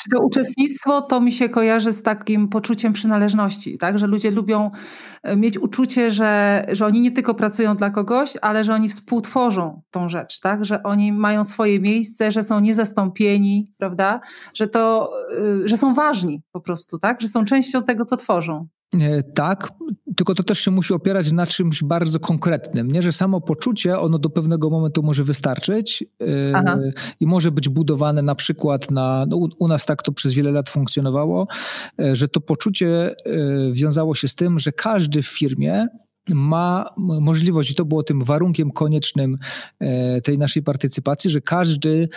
Czy to uczestnictwo to mi się kojarzy z takim poczuciem przynależności, tak? Że ludzie lubią e, mieć uczucie, że, że oni nie tylko pracują dla kogoś, ale że oni współtworzą tą rzecz, tak? Że oni mają swoje miejsce, że są niezastąpieni, prawda? Że to, e, że są ważni po prostu, tak? Że są częścią tego, co tworzą. Tak, tylko to też się musi opierać na czymś bardzo konkretnym, nie? że samo poczucie, ono do pewnego momentu może wystarczyć yy, i może być budowane na przykład na, no u, u, nas tak to przez wiele lat funkcjonowało, yy, że to poczucie yy, wiązało się z tym, że każdy w firmie ma możliwość, i to było tym warunkiem koniecznym e, tej naszej partycypacji, że każdy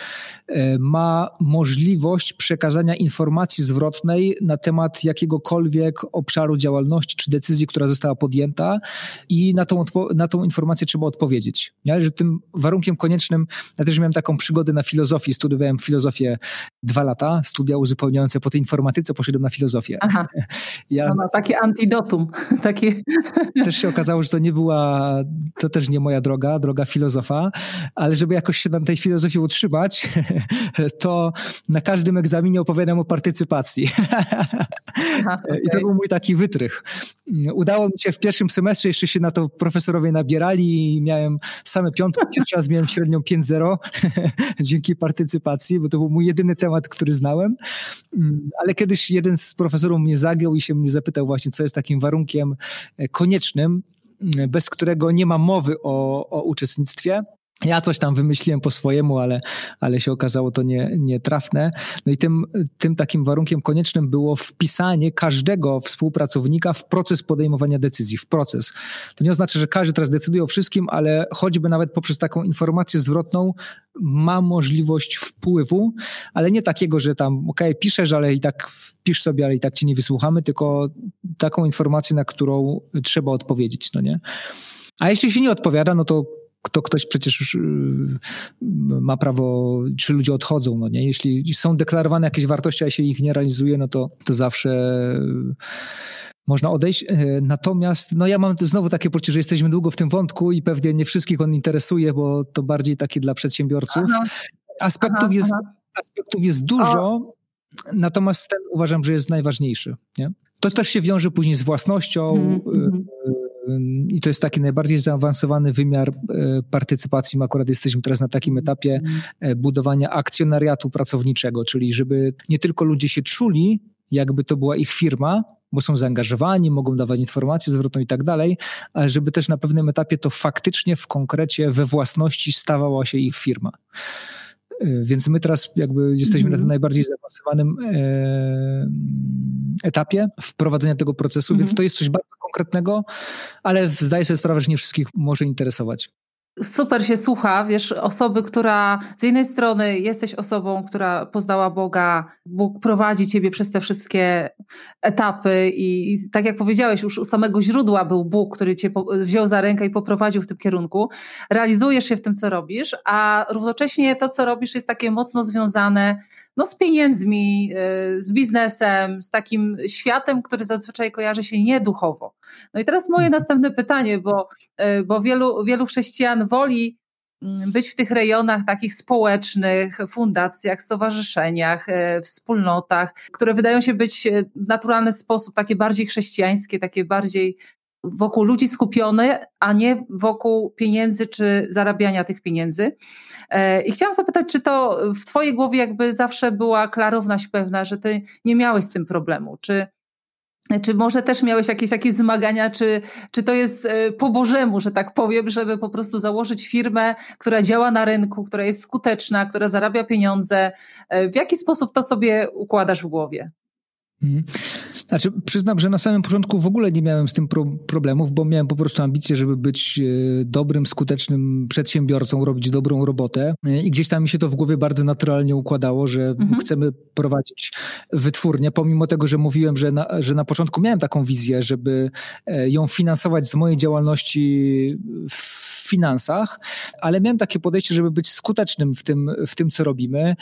e, ma możliwość przekazania informacji zwrotnej na temat jakiegokolwiek obszaru działalności czy decyzji, która została podjęta i na tą, na tą informację trzeba odpowiedzieć. Ja, że tym warunkiem koniecznym, ja też miałem taką przygodę na filozofii, studiowałem filozofię dwa lata, studia uzupełniające po tej informatyce poszedłem na filozofię. Aha, ja, no, takie antidotum. takie... Też się okazało, że to nie była, to też nie moja droga, droga filozofa, ale żeby jakoś się na tej filozofii utrzymać, to na każdym egzaminie opowiadam o partycypacji. Aha, okay. I to był mój taki wytrych. Udało mi się w pierwszym semestrze, jeszcze się na to profesorowie nabierali i miałem same piątki. Pierwszy raz miałem średnią 5-0 dzięki partycypacji, bo to był mój jedyny temat, który znałem. Ale kiedyś jeden z profesorów mnie zagiął i się mnie zapytał właśnie, co jest takim warunkiem koniecznym, bez którego nie ma mowy o, o uczestnictwie. Ja coś tam wymyśliłem po swojemu, ale, ale się okazało to nie, nietrafne. No i tym, tym takim warunkiem koniecznym było wpisanie każdego współpracownika w proces podejmowania decyzji, w proces. To nie oznacza, że każdy teraz decyduje o wszystkim, ale choćby nawet poprzez taką informację zwrotną ma możliwość wpływu, ale nie takiego, że tam, ok, piszesz, ale i tak pisz sobie, ale i tak cię nie wysłuchamy, tylko taką informację, na którą trzeba odpowiedzieć, no nie? A jeśli się nie odpowiada, no to to ktoś przecież już y, ma prawo, czy ludzie odchodzą, no nie? Jeśli są deklarowane jakieś wartości, a się ich nie realizuje, no to, to zawsze można odejść. E, natomiast no ja mam znowu takie poczucie, że jesteśmy długo w tym wątku i pewnie nie wszystkich on interesuje, bo to bardziej takie dla przedsiębiorców. Aha. Aspektów, aha, jest, aha. aspektów jest dużo, o. natomiast ten uważam, że jest najważniejszy. Nie? To też się wiąże później z własnością, mm -hmm. I to jest taki najbardziej zaawansowany wymiar e, partycypacji. My akurat jesteśmy teraz na takim etapie e, budowania akcjonariatu pracowniczego, czyli żeby nie tylko ludzie się czuli, jakby to była ich firma, bo są zaangażowani, mogą dawać informacje zwrotną i tak dalej, ale żeby też na pewnym etapie to faktycznie w konkrecie we własności stawała się ich firma. E, więc my teraz jakby jesteśmy mm na tym mhm. najbardziej zaawansowanym e, etapie wprowadzenia tego procesu, mm więc mhm. to jest coś bardzo konkretnego, ale zdaję sobie sprawę, że nie wszystkich może interesować super się słucha, wiesz, osoby, która z jednej strony jesteś osobą, która poznała Boga, Bóg prowadzi ciebie przez te wszystkie etapy i, i tak jak powiedziałeś, już u samego źródła był Bóg, który cię po, wziął za rękę i poprowadził w tym kierunku. Realizujesz się w tym, co robisz, a równocześnie to, co robisz jest takie mocno związane no, z pieniędzmi, y, z biznesem, z takim światem, który zazwyczaj kojarzy się nieduchowo. No i teraz moje mhm. następne pytanie, bo, y, bo wielu, wielu chrześcijan woli mm, być w tych rejonach takich społecznych, fundacjach, stowarzyszeniach, y, wspólnotach, które wydają się być w naturalny sposób takie bardziej chrześcijańskie, takie bardziej wokół ludzi skupione, a nie wokół pieniędzy czy zarabiania tych pieniędzy. E, I chciałam zapytać, czy to w Twojej głowie jakby zawsze była klarowność pewna, że Ty nie miałeś z tym problemu? Czy, czy może też miałeś jakieś takie zmagania, czy, czy to jest e, po Bożemu, że tak powiem, żeby po prostu założyć firmę, która działa na rynku, która jest skuteczna, która zarabia pieniądze? E, w jaki sposób to sobie układasz w głowie? Mhm. Znaczy, przyznam, że na samym początku w ogóle nie miałem z tym pro problemów, bo miałem po prostu ambicje, żeby być e, dobrym, skutecznym przedsiębiorcą, robić dobrą robotę. E, I gdzieś tam mi się to w głowie bardzo naturalnie układało, że mhm. chcemy prowadzić wytwórnię, pomimo tego, że mówiłem, że na, że na początku miałem taką wizję, żeby e, ją finansować z mojej działalności w finansach, ale miałem takie podejście, żeby być skutecznym w tym, w tym co robimy.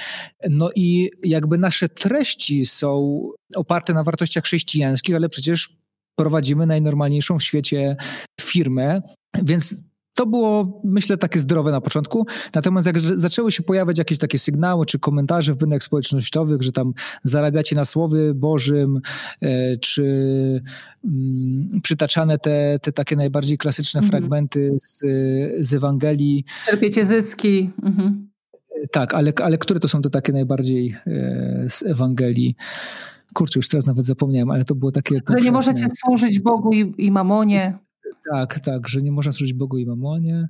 No i jakby nasze treści są oparte na wartościach chrześcijańskich, ale przecież prowadzimy najnormalniejszą w świecie firmę, więc to było, myślę, takie zdrowe na początku. Natomiast jak zaczęły się pojawiać jakieś takie sygnały czy komentarze w bynach społecznościowych, że tam zarabiacie na Słowie Bożym, e, czy mm, przytaczane te, te takie najbardziej klasyczne mhm. fragmenty z, z Ewangelii. Czerpiecie zyski. Mhm. Tak, ale, ale które to są te takie najbardziej e, z Ewangelii? Kurczę, już teraz nawet zapomniałem, ale to było takie... Że nie możecie służyć Bogu i, i mamonie. Tak, tak, że nie można służyć Bogu i mamonie.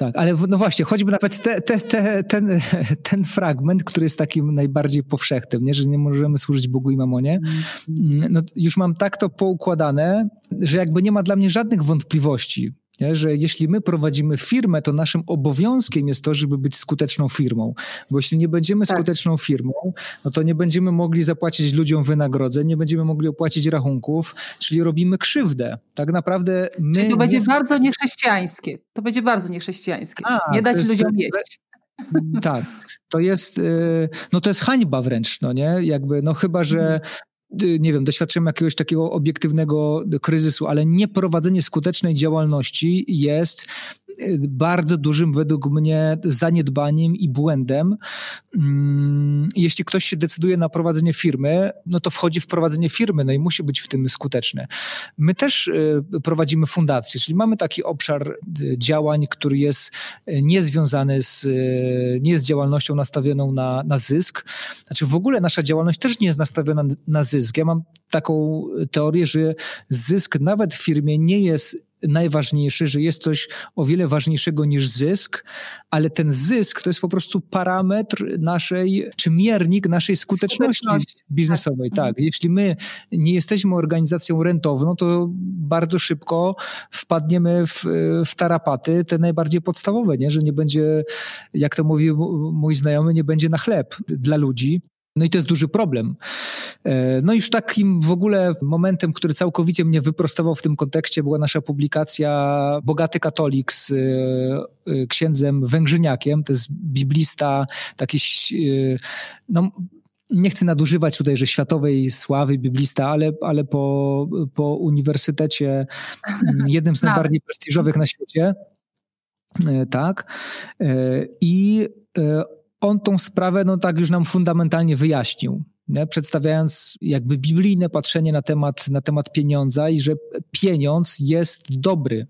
Tak, ale no właśnie, choćby nawet te, te, te, ten, ten fragment, który jest takim najbardziej powszechnym, nie? że nie możemy służyć Bogu i mamonie, mm, no już mam tak to poukładane, że jakby nie ma dla mnie żadnych wątpliwości, nie? że jeśli my prowadzimy firmę, to naszym obowiązkiem jest to, żeby być skuteczną firmą. Bo jeśli nie będziemy tak. skuteczną firmą, no to nie będziemy mogli zapłacić ludziom wynagrodzeń, nie będziemy mogli opłacić rachunków, czyli robimy krzywdę. Tak naprawdę my. Czyli to będzie nie... bardzo niechrześcijańskie. To będzie bardzo niechrześcijańskie. A, nie dać jest... ludziom jeść. Tak. To jest, y, no to jest hańba wręcz, no nie? Jakby, no chyba, że mhm. Nie wiem, doświadczymy jakiegoś takiego obiektywnego kryzysu, ale nieprowadzenie skutecznej działalności jest bardzo dużym według mnie zaniedbaniem i błędem. Mm, jeśli ktoś się decyduje na prowadzenie firmy, no to wchodzi w prowadzenie firmy, no i musi być w tym skuteczny. My też y, prowadzimy fundację, czyli mamy taki obszar y, działań, który jest y, niezwiązany z, nie jest działalnością nastawioną na, na zysk. Znaczy w ogóle nasza działalność też nie jest nastawiona na zysk. Ja mam taką teorię, że zysk nawet w firmie nie jest najważniejszy, że jest coś o wiele ważniejszego niż zysk, ale ten zysk to jest po prostu parametr naszej, czy miernik naszej skuteczności, skuteczności. biznesowej. Tak. tak. Jeśli my nie jesteśmy organizacją rentowną, to bardzo szybko wpadniemy w, w tarapaty, te najbardziej podstawowe, nie? że nie będzie, jak to mówił mój znajomy, nie będzie na chleb dla ludzi. No i to jest duży problem. E, no już takim w ogóle momentem, który całkowicie mnie wyprostował w tym kontekście, była nasza publikacja Bogaty Katolik z e, e, księdzem Węgrzyniakiem. To jest biblista, taki no, nie chcę nadużywać tutaj, że światowej sławy biblista, ale, ale po, po uniwersytecie, jednym z najbardziej prestiżowych na świecie. Tak. I on tą sprawę, no tak już nam fundamentalnie wyjaśnił. Nie? przedstawiając jakby biblijne patrzenie na temat, na temat pieniądza i że pieniądz jest dobry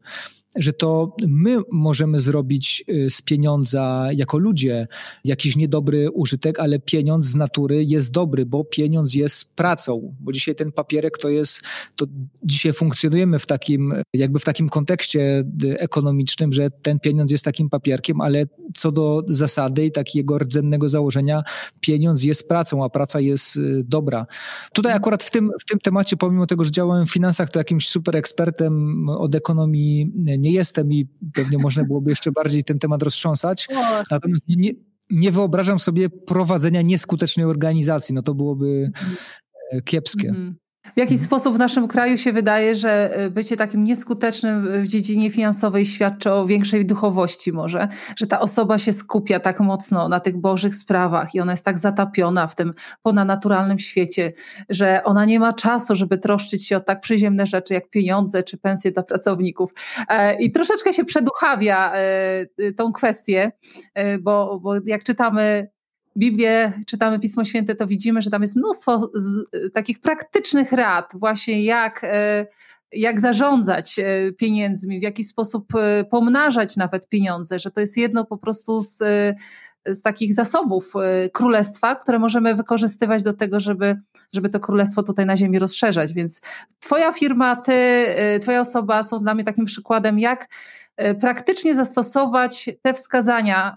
że to my możemy zrobić y, z pieniądza jako ludzie jakiś niedobry użytek, ale pieniądz z natury jest dobry, bo pieniądz jest pracą, bo dzisiaj ten papierek to jest, to dzisiaj funkcjonujemy w takim, jakby w takim kontekście y, ekonomicznym, że ten pieniądz jest takim papierkiem, ale co do zasady i takiego rdzennego założenia, pieniądz jest pracą, a praca jest y, dobra. Tutaj akurat w tym, w tym temacie, pomimo tego, że działałem w finansach, to jakimś super ekspertem od ekonomii nie jestem i pewnie można byłoby jeszcze bardziej ten temat roztrząsać. Natomiast nie, nie wyobrażam sobie prowadzenia nieskutecznej organizacji. No to byłoby e, kiepskie. Mm -hmm. W jakiś mhm. sposób w naszym kraju się wydaje, że e, bycie takim nieskutecznym w dziedzinie finansowej świadczy o większej duchowości może, że ta osoba się skupia tak mocno na tych bożych sprawach i ona jest tak zatapiona w tym ponadnaturalnym świecie, że ona nie ma czasu, żeby troszczyć się o tak przyziemne rzeczy jak pieniądze czy pensje dla pracowników. E, I troszeczkę się przeduchawia e, tą kwestię, bo, bo jak czytamy Biblię, czytamy Pismo Święte, to widzimy, że tam jest mnóstwo z, takich praktycznych rad, właśnie jak, e, jak zarządzać e, pieniędzmi, w jaki sposób pomnażać nawet pieniądze, że to jest jedno po prostu z, z takich zasobów królestwa, które możemy wykorzystywać do tego, żeby, żeby to królestwo tutaj na ziemi rozszerzać. Więc Twoja firma, Ty, Twoja osoba są dla mnie takim przykładem, jak praktycznie zastosować te wskazania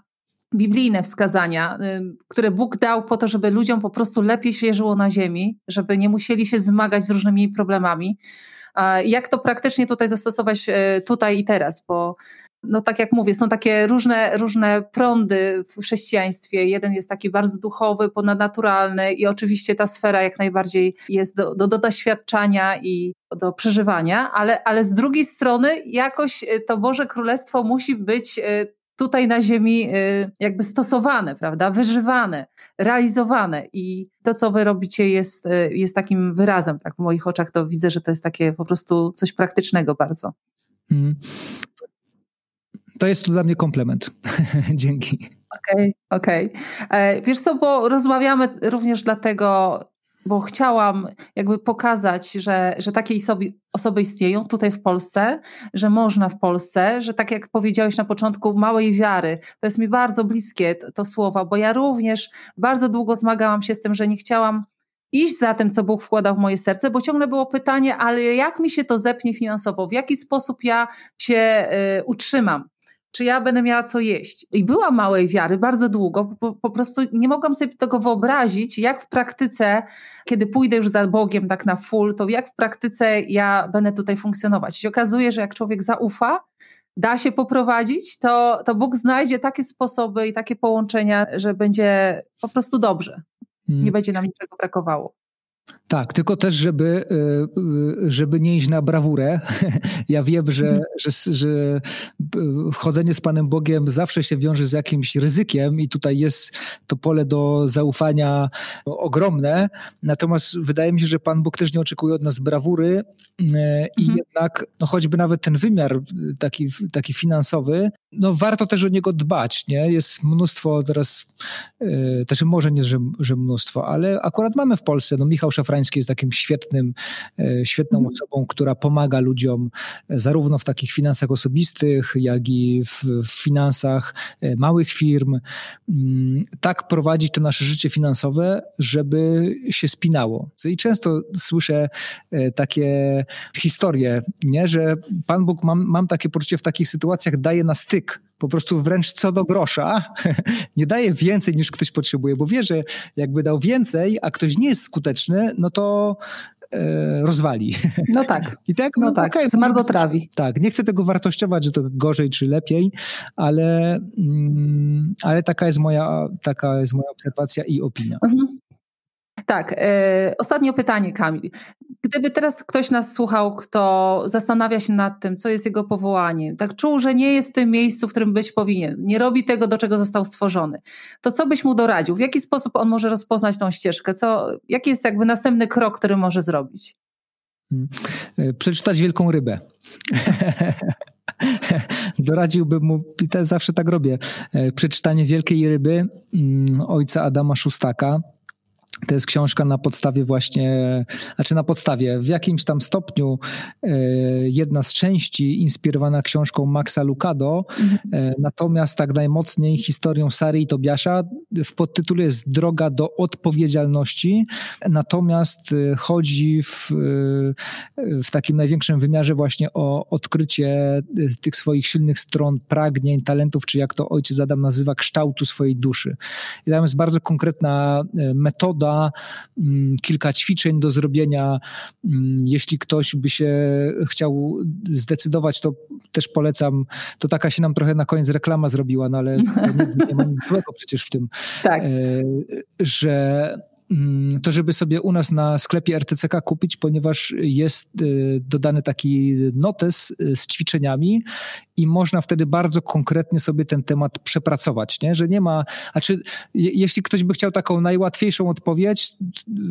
biblijne wskazania, y, które Bóg dał po to, żeby ludziom po prostu lepiej się żyło na ziemi, żeby nie musieli się zmagać z różnymi problemami. Jak to praktycznie tutaj zastosować y, tutaj i teraz, bo no tak jak mówię, są takie różne, różne prądy w chrześcijaństwie. Jeden jest taki bardzo duchowy, ponadnaturalny i oczywiście ta sfera jak najbardziej jest do, do, do doświadczania i do przeżywania, ale, ale z drugiej strony jakoś y, to Boże Królestwo musi być tutaj na Ziemi y, jakby stosowane, prawda, wyżywane, realizowane i to, co wy robicie jest, y, jest takim wyrazem, tak w moich oczach to widzę, że to jest takie po prostu coś praktycznego bardzo. Hmm. To jest dla mnie komplement. Dzięki. Okej, okay, okej. Okay. E, wiesz co, bo rozmawiamy również dlatego, bo chciałam jakby pokazać, że, że takie osoby, osoby istnieją tutaj w Polsce, że można w Polsce, że tak jak powiedziałeś na początku, małej wiary, to jest mi bardzo bliskie to, to słowa, bo ja również bardzo długo zmagałam się z tym, że nie chciałam iść za tym, co Bóg wkładał w moje serce, bo ciągle było pytanie, ale jak mi się to zepnie finansowo, w jaki sposób ja się y, utrzymam czy ja będę miała co jeść. I była małej wiary bardzo długo, po, po, prostu nie mogłam sobie tego wyobrazić, jak w praktyce, kiedy pójdę już za Bogiem tak na full, to jak w praktyce ja będę tutaj funkcjonować. I się okazuje, że jak człowiek zaufa, da się poprowadzić, to, to Bóg znajdzie takie sposoby i takie połączenia, że będzie po prostu dobrze. Nie hmm. będzie nam niczego brakowało. Tak, tylko też, żeby, y, y, żeby nie iść na brawurę. Ja wiem, że, mhm. że, że y, chodzenie z Panem Bogiem zawsze się wiąże z jakimś ryzykiem i tutaj jest to pole do zaufania ogromne. Natomiast wydaje mi się, że Pan Bóg też nie oczekuje od nas brawury i mhm. jednak no choćby nawet ten wymiar taki, taki finansowy, no warto też o niego dbać. Nie? Jest mnóstwo teraz, też może nie, że, że mnóstwo, ale akurat mamy w Polsce, no Michał Szafrański Szymański jest takim świetnym, świetną mhm. osobą, która pomaga ludziom zarówno w takich finansach osobistych, jak i w, w finansach małych firm. Mm, tak prowadzić to nasze życie finansowe, żeby się spinało. I często słyszę takie historie, nie? że Pan Bóg, mam, mam takie poczucie, w takich sytuacjach daje na styk po prostu wręcz co do grosza, nie daje więcej niż ktoś potrzebuje, bo wie, że jakby dał więcej, a ktoś nie jest skuteczny, no to e, rozwali. No tak. I tak, no, no tak, okay, zmarnotrawi. Tak, nie chcę tego wartościować, że to gorzej czy lepiej, ale, mm, ale taka, jest moja, taka jest moja obserwacja i opinia. Mhm. Tak, e, ostatnie pytanie, Kamil. Gdyby teraz ktoś nas słuchał, kto zastanawia się nad tym, co jest jego powołaniem, tak czuł, że nie jest w tym miejscu, w którym być powinien, nie robi tego, do czego został stworzony, to co byś mu doradził? W jaki sposób on może rozpoznać tą ścieżkę? Co, jaki jest jakby następny krok, który może zrobić? Hmm. Przeczytać wielką rybę. Doradziłbym mu, i to zawsze tak robię, e, przeczytanie Wielkiej Ryby mm, ojca Adama Szustaka. To jest książka na podstawie właśnie, znaczy na podstawie, w jakimś tam stopniu e, jedna z części inspirowana książką Maxa Lucado, e, natomiast tak najmocniej historią Sary i Tobiasza. W podtytule jest Droga do odpowiedzialności, natomiast e, chodzi w, w takim największym wymiarze właśnie o odkrycie tych swoich silnych stron, pragnień, talentów, czy jak to ojciec Adam nazywa, kształtu swojej duszy. I tam jest bardzo konkretna metoda, Mm, kilka ćwiczeń do zrobienia. Mm, jeśli ktoś by się chciał zdecydować, to też polecam. To taka się nam trochę na koniec reklama zrobiła, no ale nie, nie ma nic złego przecież w tym, tak. E, że to żeby sobie u nas na sklepie RTCK kupić, ponieważ jest y, dodany taki notes y, z ćwiczeniami i można wtedy bardzo konkretnie sobie ten temat przepracować, nie? że nie ma, a czy jeśli ktoś by chciał taką najłatwiejszą odpowiedź,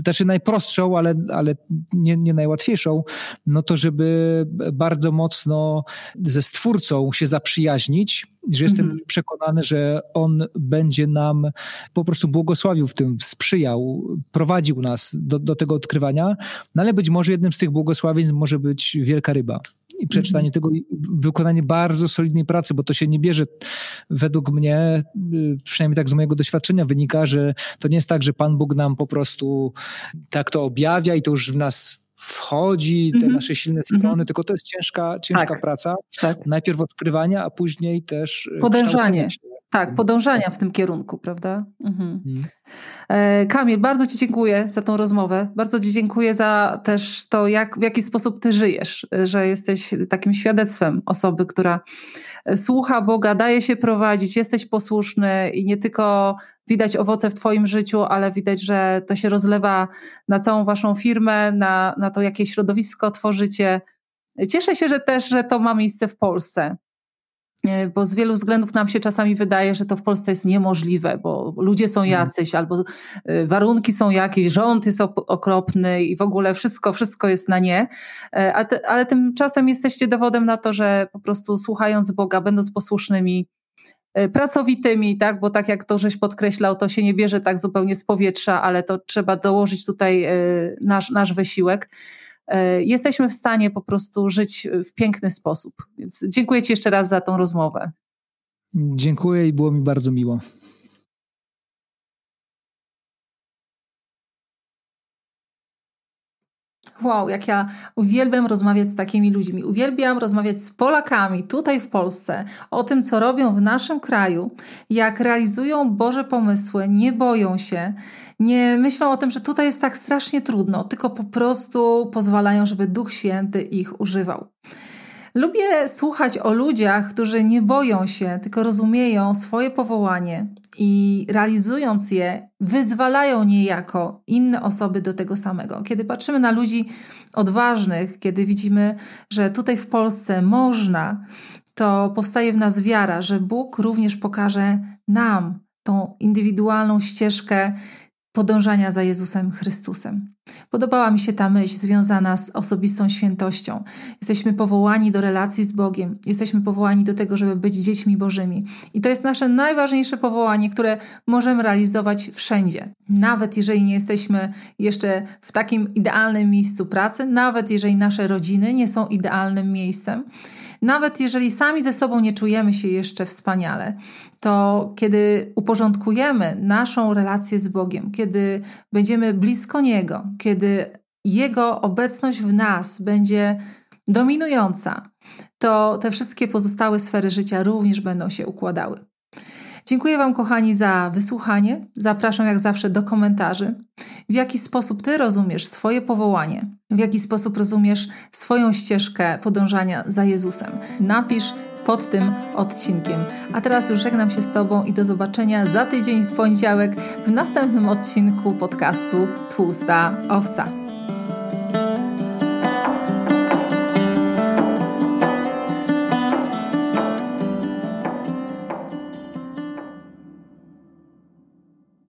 znaczy najprostszą, ale, ale nie, nie najłatwiejszą, no to żeby bardzo mocno ze stwórcą się zaprzyjaźnić, że jestem mhm. przekonany, że on będzie nam po prostu błogosławił w tym, sprzyjał, prowadził nas do, do tego odkrywania, no ale być może jednym z tych błogosławieństw może być wielka ryba. I przeczytanie mhm. tego, wykonanie bardzo solidnej pracy, bo to się nie bierze, według mnie, y, przynajmniej tak z mojego doświadczenia wynika, że to nie jest tak, że Pan Bóg nam po prostu tak to objawia i to już w nas wchodzi, te mm -hmm. nasze silne strony, mm -hmm. tylko to jest ciężka, ciężka tak, praca. Tak. Najpierw odkrywania, a później też y, podążanie. Tak, podążania w tym kierunku, prawda? Mhm. Mhm. E, Kamil, bardzo Ci dziękuję za tą rozmowę. Bardzo Ci dziękuję za też to, jak, w jaki sposób Ty żyjesz, że jesteś takim świadectwem osoby, która słucha Boga, daje się prowadzić, jesteś posłuszny i nie tylko widać owoce w Twoim życiu, ale widać, że to się rozlewa na całą Waszą firmę, na, na to, jakie środowisko tworzycie. Cieszę się, że też, że to ma miejsce w Polsce, bo z wielu względów nam się czasami wydaje, że to w Polsce jest niemożliwe, bo ludzie są mhm. jacyś, albo e, warunki są jakieś, rząd jest okropny i w ogóle wszystko, wszystko jest na nie. E, ale tymczasem jesteście dowodem na to, że po prostu słuchając Boga, będąc posłusznymi, pracowitymi, tak, bo tak jak to żeś podkreślał, to się nie bierze tak zupełnie z powietrza, ale to trzeba dołożyć tutaj nasz, nasz wysiłek E, jesteśmy w stanie po prostu żyć w piękny sposób. Więc dziękuję Ci jeszcze raz za tą rozmowę. Dziękuję i było mi bardzo miło. Wow, jak ja uwielbiam rozmawiać z takimi ludźmi. Uwielbiam rozmawiać z Polakami tutaj w Polsce o tym, co robią w naszym kraju, jak realizują Boże pomysły, nie boją się, nie myślą o tym, że tutaj jest tak strasznie trudno, tylko po prostu pozwalają, żeby Duch Święty ich używał. Lubię słuchać o ludziach, którzy nie boją się, tylko rozumieją swoje powołanie i realizując je, wyzwalają niejako inne osoby do tego samego. Kiedy patrzymy na ludzi odważnych, kiedy widzimy, że tutaj w Polsce można, to powstaje w nas wiara, że Bóg również pokaże nam tą indywidualną ścieżkę podążania za Jezusem Chrystusem. Podobała mi się ta myśl związana z osobistą świętością. Jesteśmy powołani do relacji z Bogiem, jesteśmy powołani do tego, żeby być dziećmi Bożymi. I to jest nasze najważniejsze powołanie, które możemy realizować wszędzie. Nawet jeżeli nie jesteśmy jeszcze w takim idealnym miejscu pracy, nawet jeżeli nasze rodziny nie są idealnym miejscem, nawet jeżeli sami ze sobą nie czujemy się jeszcze wspaniale, to kiedy uporządkujemy naszą relację z Bogiem, kiedy będziemy blisko Niego, kiedy Jego obecność w nas będzie dominująca, to te wszystkie pozostałe sfery życia również będą się układały. Dziękuję Wam, kochani, za wysłuchanie. Zapraszam jak zawsze do komentarzy. W jaki sposób Ty rozumiesz swoje powołanie? W jaki sposób rozumiesz swoją ścieżkę podążania za Jezusem? Napisz pod tym odcinkiem. A teraz już żegnam się z Tobą i do zobaczenia za tydzień w poniedziałek w następnym odcinku podcastu Tłusta Owca.